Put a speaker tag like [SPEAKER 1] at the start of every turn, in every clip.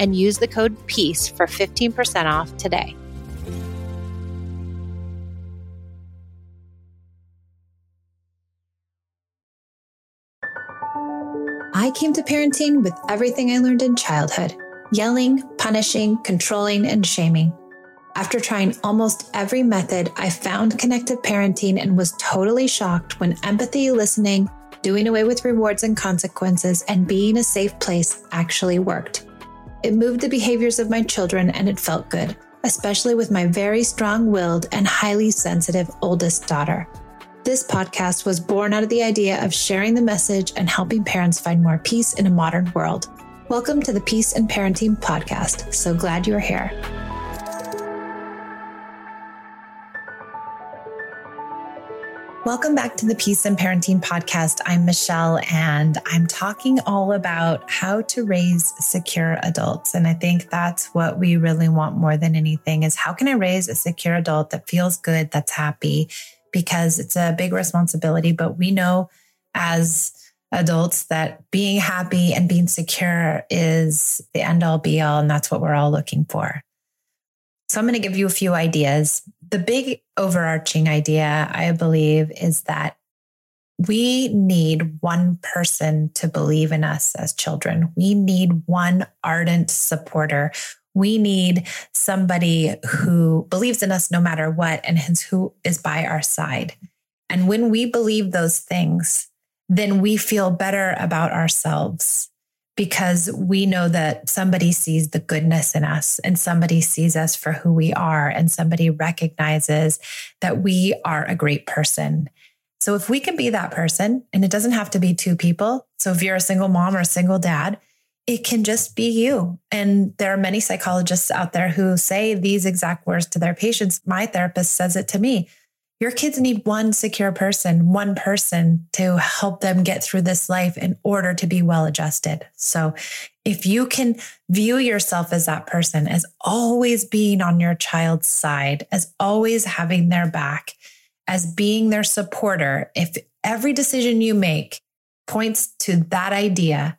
[SPEAKER 1] and use the code PEACE for 15% off today. I came to parenting with everything I learned in childhood yelling, punishing, controlling, and shaming. After trying almost every method, I found connective parenting and was totally shocked when empathy, listening, doing away with rewards and consequences, and being a safe place actually worked. It moved the behaviors of my children and it felt good, especially with my very strong willed and highly sensitive oldest daughter. This podcast was born out of the idea of sharing the message and helping parents find more peace in a modern world. Welcome to the Peace and Parenting Podcast. So glad you're here. Welcome back to the Peace and Parenting Podcast. I'm Michelle, and I'm talking all about how to raise secure adults. And I think that's what we really want more than anything is how can I raise a secure adult that feels good, that's happy, because it's a big responsibility. But we know as adults that being happy and being secure is the end all be all. And that's what we're all looking for. So I'm going to give you a few ideas. The big overarching idea, I believe, is that we need one person to believe in us as children. We need one ardent supporter we need somebody who believes in us no matter what and who is by our side. And when we believe those things, then we feel better about ourselves because we know that somebody sees the goodness in us and somebody sees us for who we are and somebody recognizes that we are a great person. So if we can be that person, and it doesn't have to be two people. So if you're a single mom or a single dad, it can just be you. And there are many psychologists out there who say these exact words to their patients. My therapist says it to me. Your kids need one secure person, one person to help them get through this life in order to be well adjusted. So, if you can view yourself as that person, as always being on your child's side, as always having their back, as being their supporter, if every decision you make points to that idea,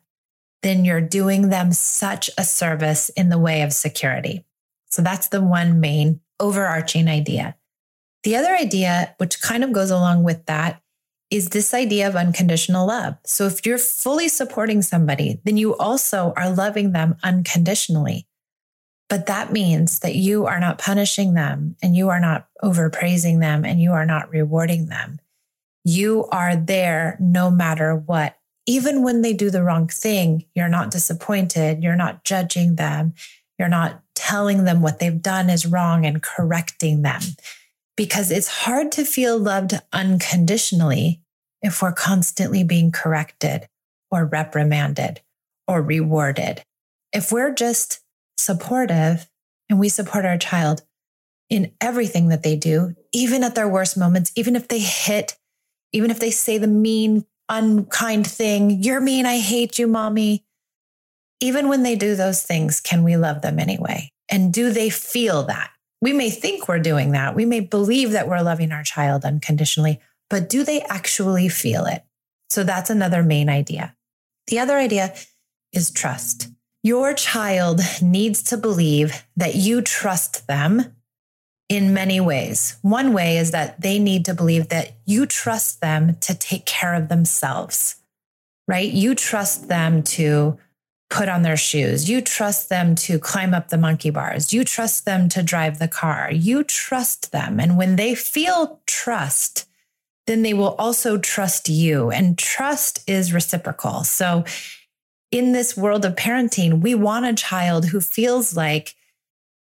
[SPEAKER 1] then you're doing them such a service in the way of security. So that's the one main overarching idea. The other idea, which kind of goes along with that, is this idea of unconditional love. So if you're fully supporting somebody, then you also are loving them unconditionally. But that means that you are not punishing them and you are not overpraising them and you are not rewarding them. You are there no matter what even when they do the wrong thing, you're not disappointed. You're not judging them. You're not telling them what they've done is wrong and correcting them. Because it's hard to feel loved unconditionally if we're constantly being corrected or reprimanded or rewarded. If we're just supportive and we support our child in everything that they do, even at their worst moments, even if they hit, even if they say the mean unkind thing. You're mean. I hate you, mommy. Even when they do those things, can we love them anyway? And do they feel that? We may think we're doing that. We may believe that we're loving our child unconditionally, but do they actually feel it? So that's another main idea. The other idea is trust. Your child needs to believe that you trust them in many ways. One way is that they need to believe that you trust them to take care of themselves, right? You trust them to put on their shoes. You trust them to climb up the monkey bars. You trust them to drive the car. You trust them. And when they feel trust, then they will also trust you. And trust is reciprocal. So, in this world of parenting, we want a child who feels like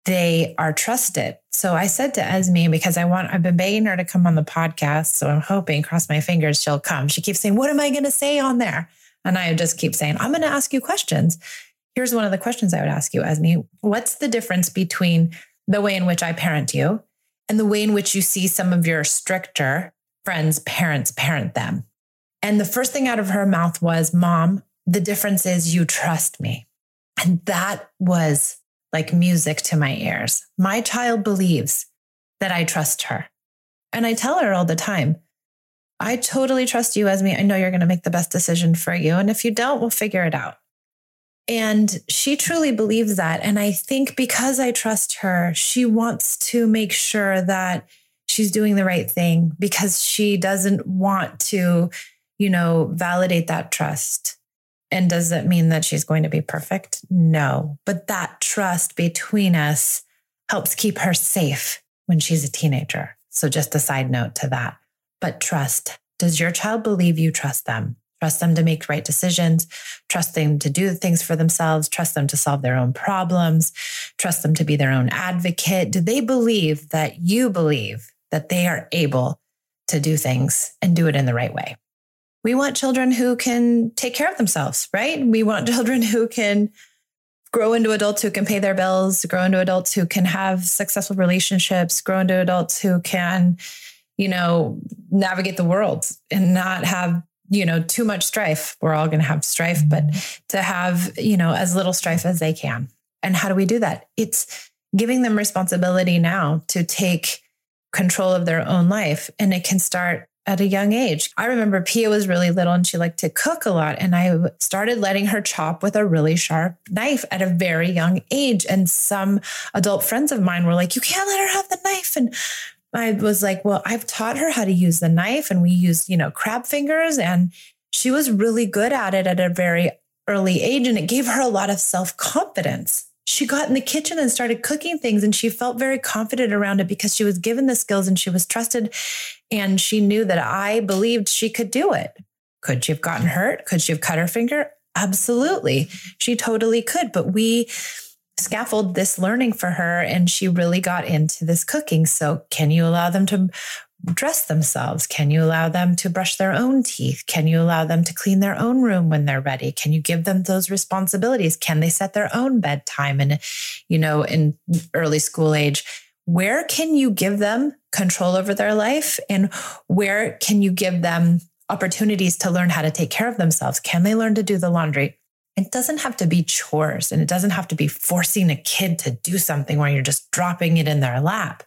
[SPEAKER 1] they are trusted. So I said to Esme, because I want, I've been begging her to come on the podcast. So I'm hoping, cross my fingers, she'll come. She keeps saying, What am I going to say on there? And I just keep saying, I'm going to ask you questions. Here's one of the questions I would ask you, Esme. What's the difference between the way in which I parent you and the way in which you see some of your stricter friends' parents parent them? And the first thing out of her mouth was, Mom, the difference is you trust me. And that was like music to my ears. My child believes that I trust her. And I tell her all the time, I totally trust you, Esme. I know you're going to make the best decision for you. And if you don't, we'll figure it out. And she truly believes that. And I think because I trust her, she wants to make sure that she's doing the right thing because she doesn't want to, you know, validate that trust. And does that mean that she's going to be perfect? No. But that trust between us helps keep her safe when she's a teenager. So, just a side note to that but trust. Does your child believe you trust them? Trust them to make right decisions, trust them to do things for themselves, trust them to solve their own problems, trust them to be their own advocate. Do they believe that you believe that they are able to do things and do it in the right way? We want children who can take care of themselves, right? We want children who can grow into adults who can pay their bills, grow into adults who can have successful relationships, grow into adults who can you know, navigate the world and not have, you know, too much strife. We're all going to have strife, but mm-hmm. to have, you know, as little strife as they can. And how do we do that? It's giving them responsibility now to take control of their own life. And it can start at a young age. I remember Pia was really little and she liked to cook a lot. And I started letting her chop with a really sharp knife at a very young age. And some adult friends of mine were like, You can't let her have the knife. And I was like, well, I've taught her how to use the knife and we use, you know, crab fingers. And she was really good at it at a very early age. And it gave her a lot of self confidence. She got in the kitchen and started cooking things and she felt very confident around it because she was given the skills and she was trusted. And she knew that I believed she could do it. Could she have gotten hurt? Could she have cut her finger? Absolutely. She totally could. But we, scaffold this learning for her and she really got into this cooking. So, can you allow them to dress themselves? Can you allow them to brush their own teeth? Can you allow them to clean their own room when they're ready? Can you give them those responsibilities? Can they set their own bedtime and you know, in early school age? Where can you give them control over their life and where can you give them opportunities to learn how to take care of themselves? Can they learn to do the laundry? It doesn't have to be chores and it doesn't have to be forcing a kid to do something where you're just dropping it in their lap.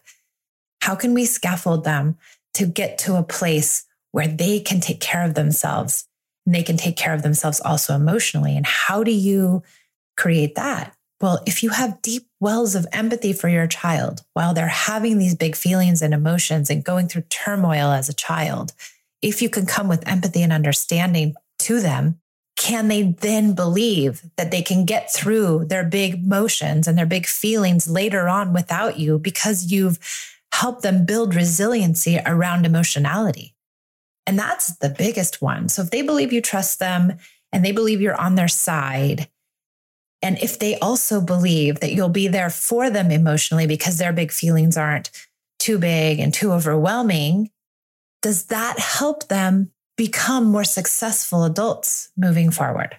[SPEAKER 1] How can we scaffold them to get to a place where they can take care of themselves and they can take care of themselves also emotionally? And how do you create that? Well, if you have deep wells of empathy for your child while they're having these big feelings and emotions and going through turmoil as a child, if you can come with empathy and understanding to them, can they then believe that they can get through their big emotions and their big feelings later on without you because you've helped them build resiliency around emotionality? And that's the biggest one. So if they believe you trust them and they believe you're on their side, and if they also believe that you'll be there for them emotionally because their big feelings aren't too big and too overwhelming, does that help them become more successful adults moving forward.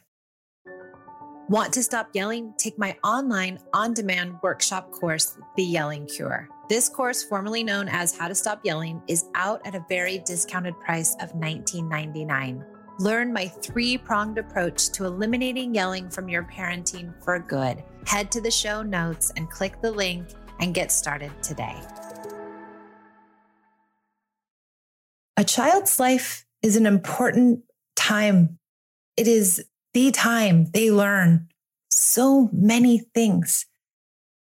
[SPEAKER 1] Want to stop yelling? Take my online on demand workshop course, The Yelling Cure. This course, formerly known as How to Stop Yelling, is out at a very discounted price of $19.99. Learn my three pronged approach to eliminating yelling from your parenting for good. Head to the show notes and click the link and get started today. A child's life is an important time. It is the time they learn so many things.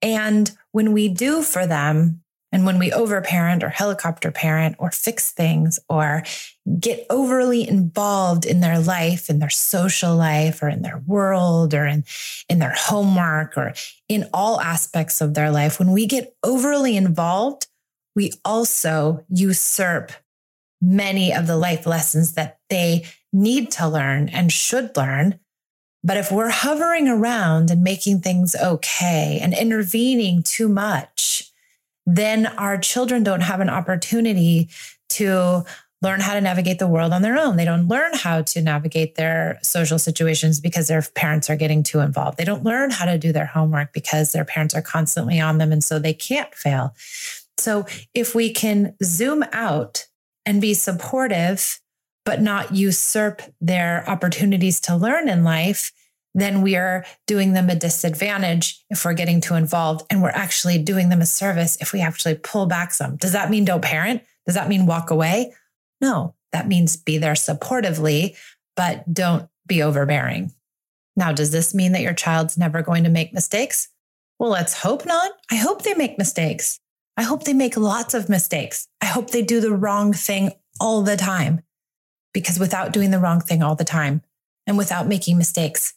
[SPEAKER 1] And when we do for them And when we overparent or helicopter parent or fix things or get overly involved in their life, in their social life or in their world or in, in their homework or in all aspects of their life, when we get overly involved, we also usurp many of the life lessons that they need to learn and should learn. But if we're hovering around and making things okay and intervening too much, then our children don't have an opportunity to learn how to navigate the world on their own. They don't learn how to navigate their social situations because their parents are getting too involved. They don't learn how to do their homework because their parents are constantly on them and so they can't fail. So if we can zoom out and be supportive, but not usurp their opportunities to learn in life, then we are doing them a disadvantage if we're getting too involved and we're actually doing them a service if we actually pull back some. Does that mean don't parent? Does that mean walk away? No, that means be there supportively, but don't be overbearing. Now, does this mean that your child's never going to make mistakes? Well, let's hope not. I hope they make mistakes. I hope they make lots of mistakes. I hope they do the wrong thing all the time. Because without doing the wrong thing all the time and without making mistakes,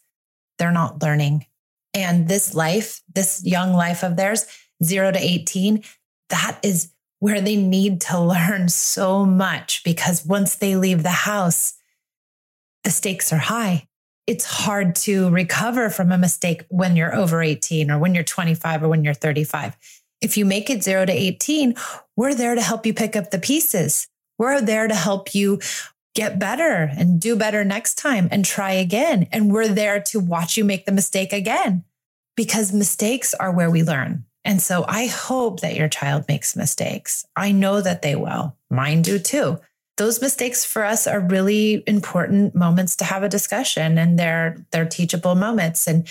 [SPEAKER 1] they're not learning. And this life, this young life of theirs, zero to 18, that is where they need to learn so much because once they leave the house, the stakes are high. It's hard to recover from a mistake when you're over 18 or when you're 25 or when you're 35. If you make it zero to 18, we're there to help you pick up the pieces. We're there to help you get better and do better next time and try again. And we're there to watch you make the mistake again because mistakes are where we learn. And so I hope that your child makes mistakes. I know that they will. Mine do too. Those mistakes for us are really important moments to have a discussion and they're they're teachable moments. And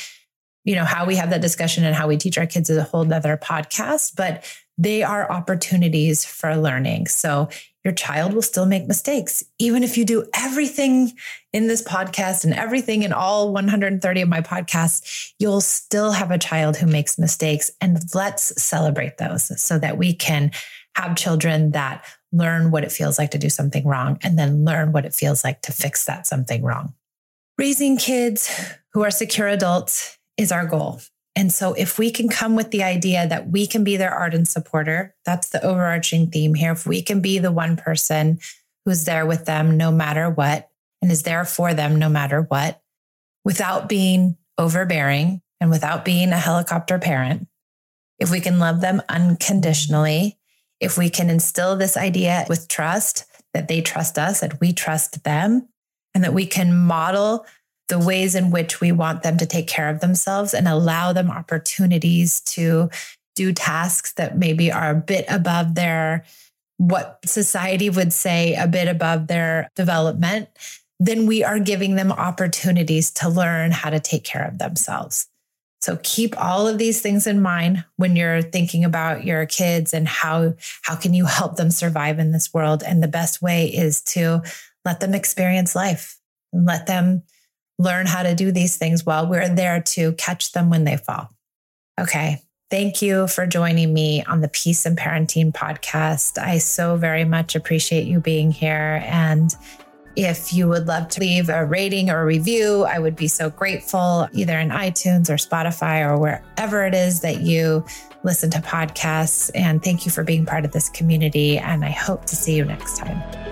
[SPEAKER 1] you know, how we have that discussion and how we teach our kids is a whole nother podcast, but they are opportunities for learning. So your child will still make mistakes. Even if you do everything in this podcast and everything in all 130 of my podcasts, you'll still have a child who makes mistakes. And let's celebrate those so that we can have children that learn what it feels like to do something wrong and then learn what it feels like to fix that something wrong. Raising kids who are secure adults is our goal. And so, if we can come with the idea that we can be their ardent supporter, that's the overarching theme here. If we can be the one person who's there with them no matter what and is there for them no matter what, without being overbearing and without being a helicopter parent, if we can love them unconditionally, if we can instill this idea with trust that they trust us that we trust them, and that we can model the ways in which we want them to take care of themselves and allow them opportunities to do tasks that maybe are a bit above their what society would say a bit above their development, then we are giving them opportunities to learn how to take care of themselves. So keep all of these things in mind when you're thinking about your kids and how how can you help them survive in this world and the best way is to let them experience life and let them learn how to do these things well. We're there to catch them when they fall. Okay. Thank you for joining me on the Peace and Parenting podcast. I so very much appreciate you being here. And if you would love to leave a rating or a review, I would be so grateful, either in iTunes or Spotify or wherever it is that you listen to podcasts. And thank you for being part of this community. And I hope to see you next time.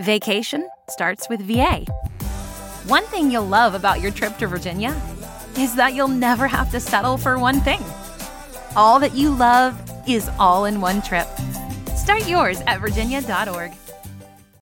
[SPEAKER 2] Vacation starts with VA. One thing you'll love about your trip to Virginia is that you'll never have to settle for one thing. All that you love is all in one trip. Start yours at virginia.org.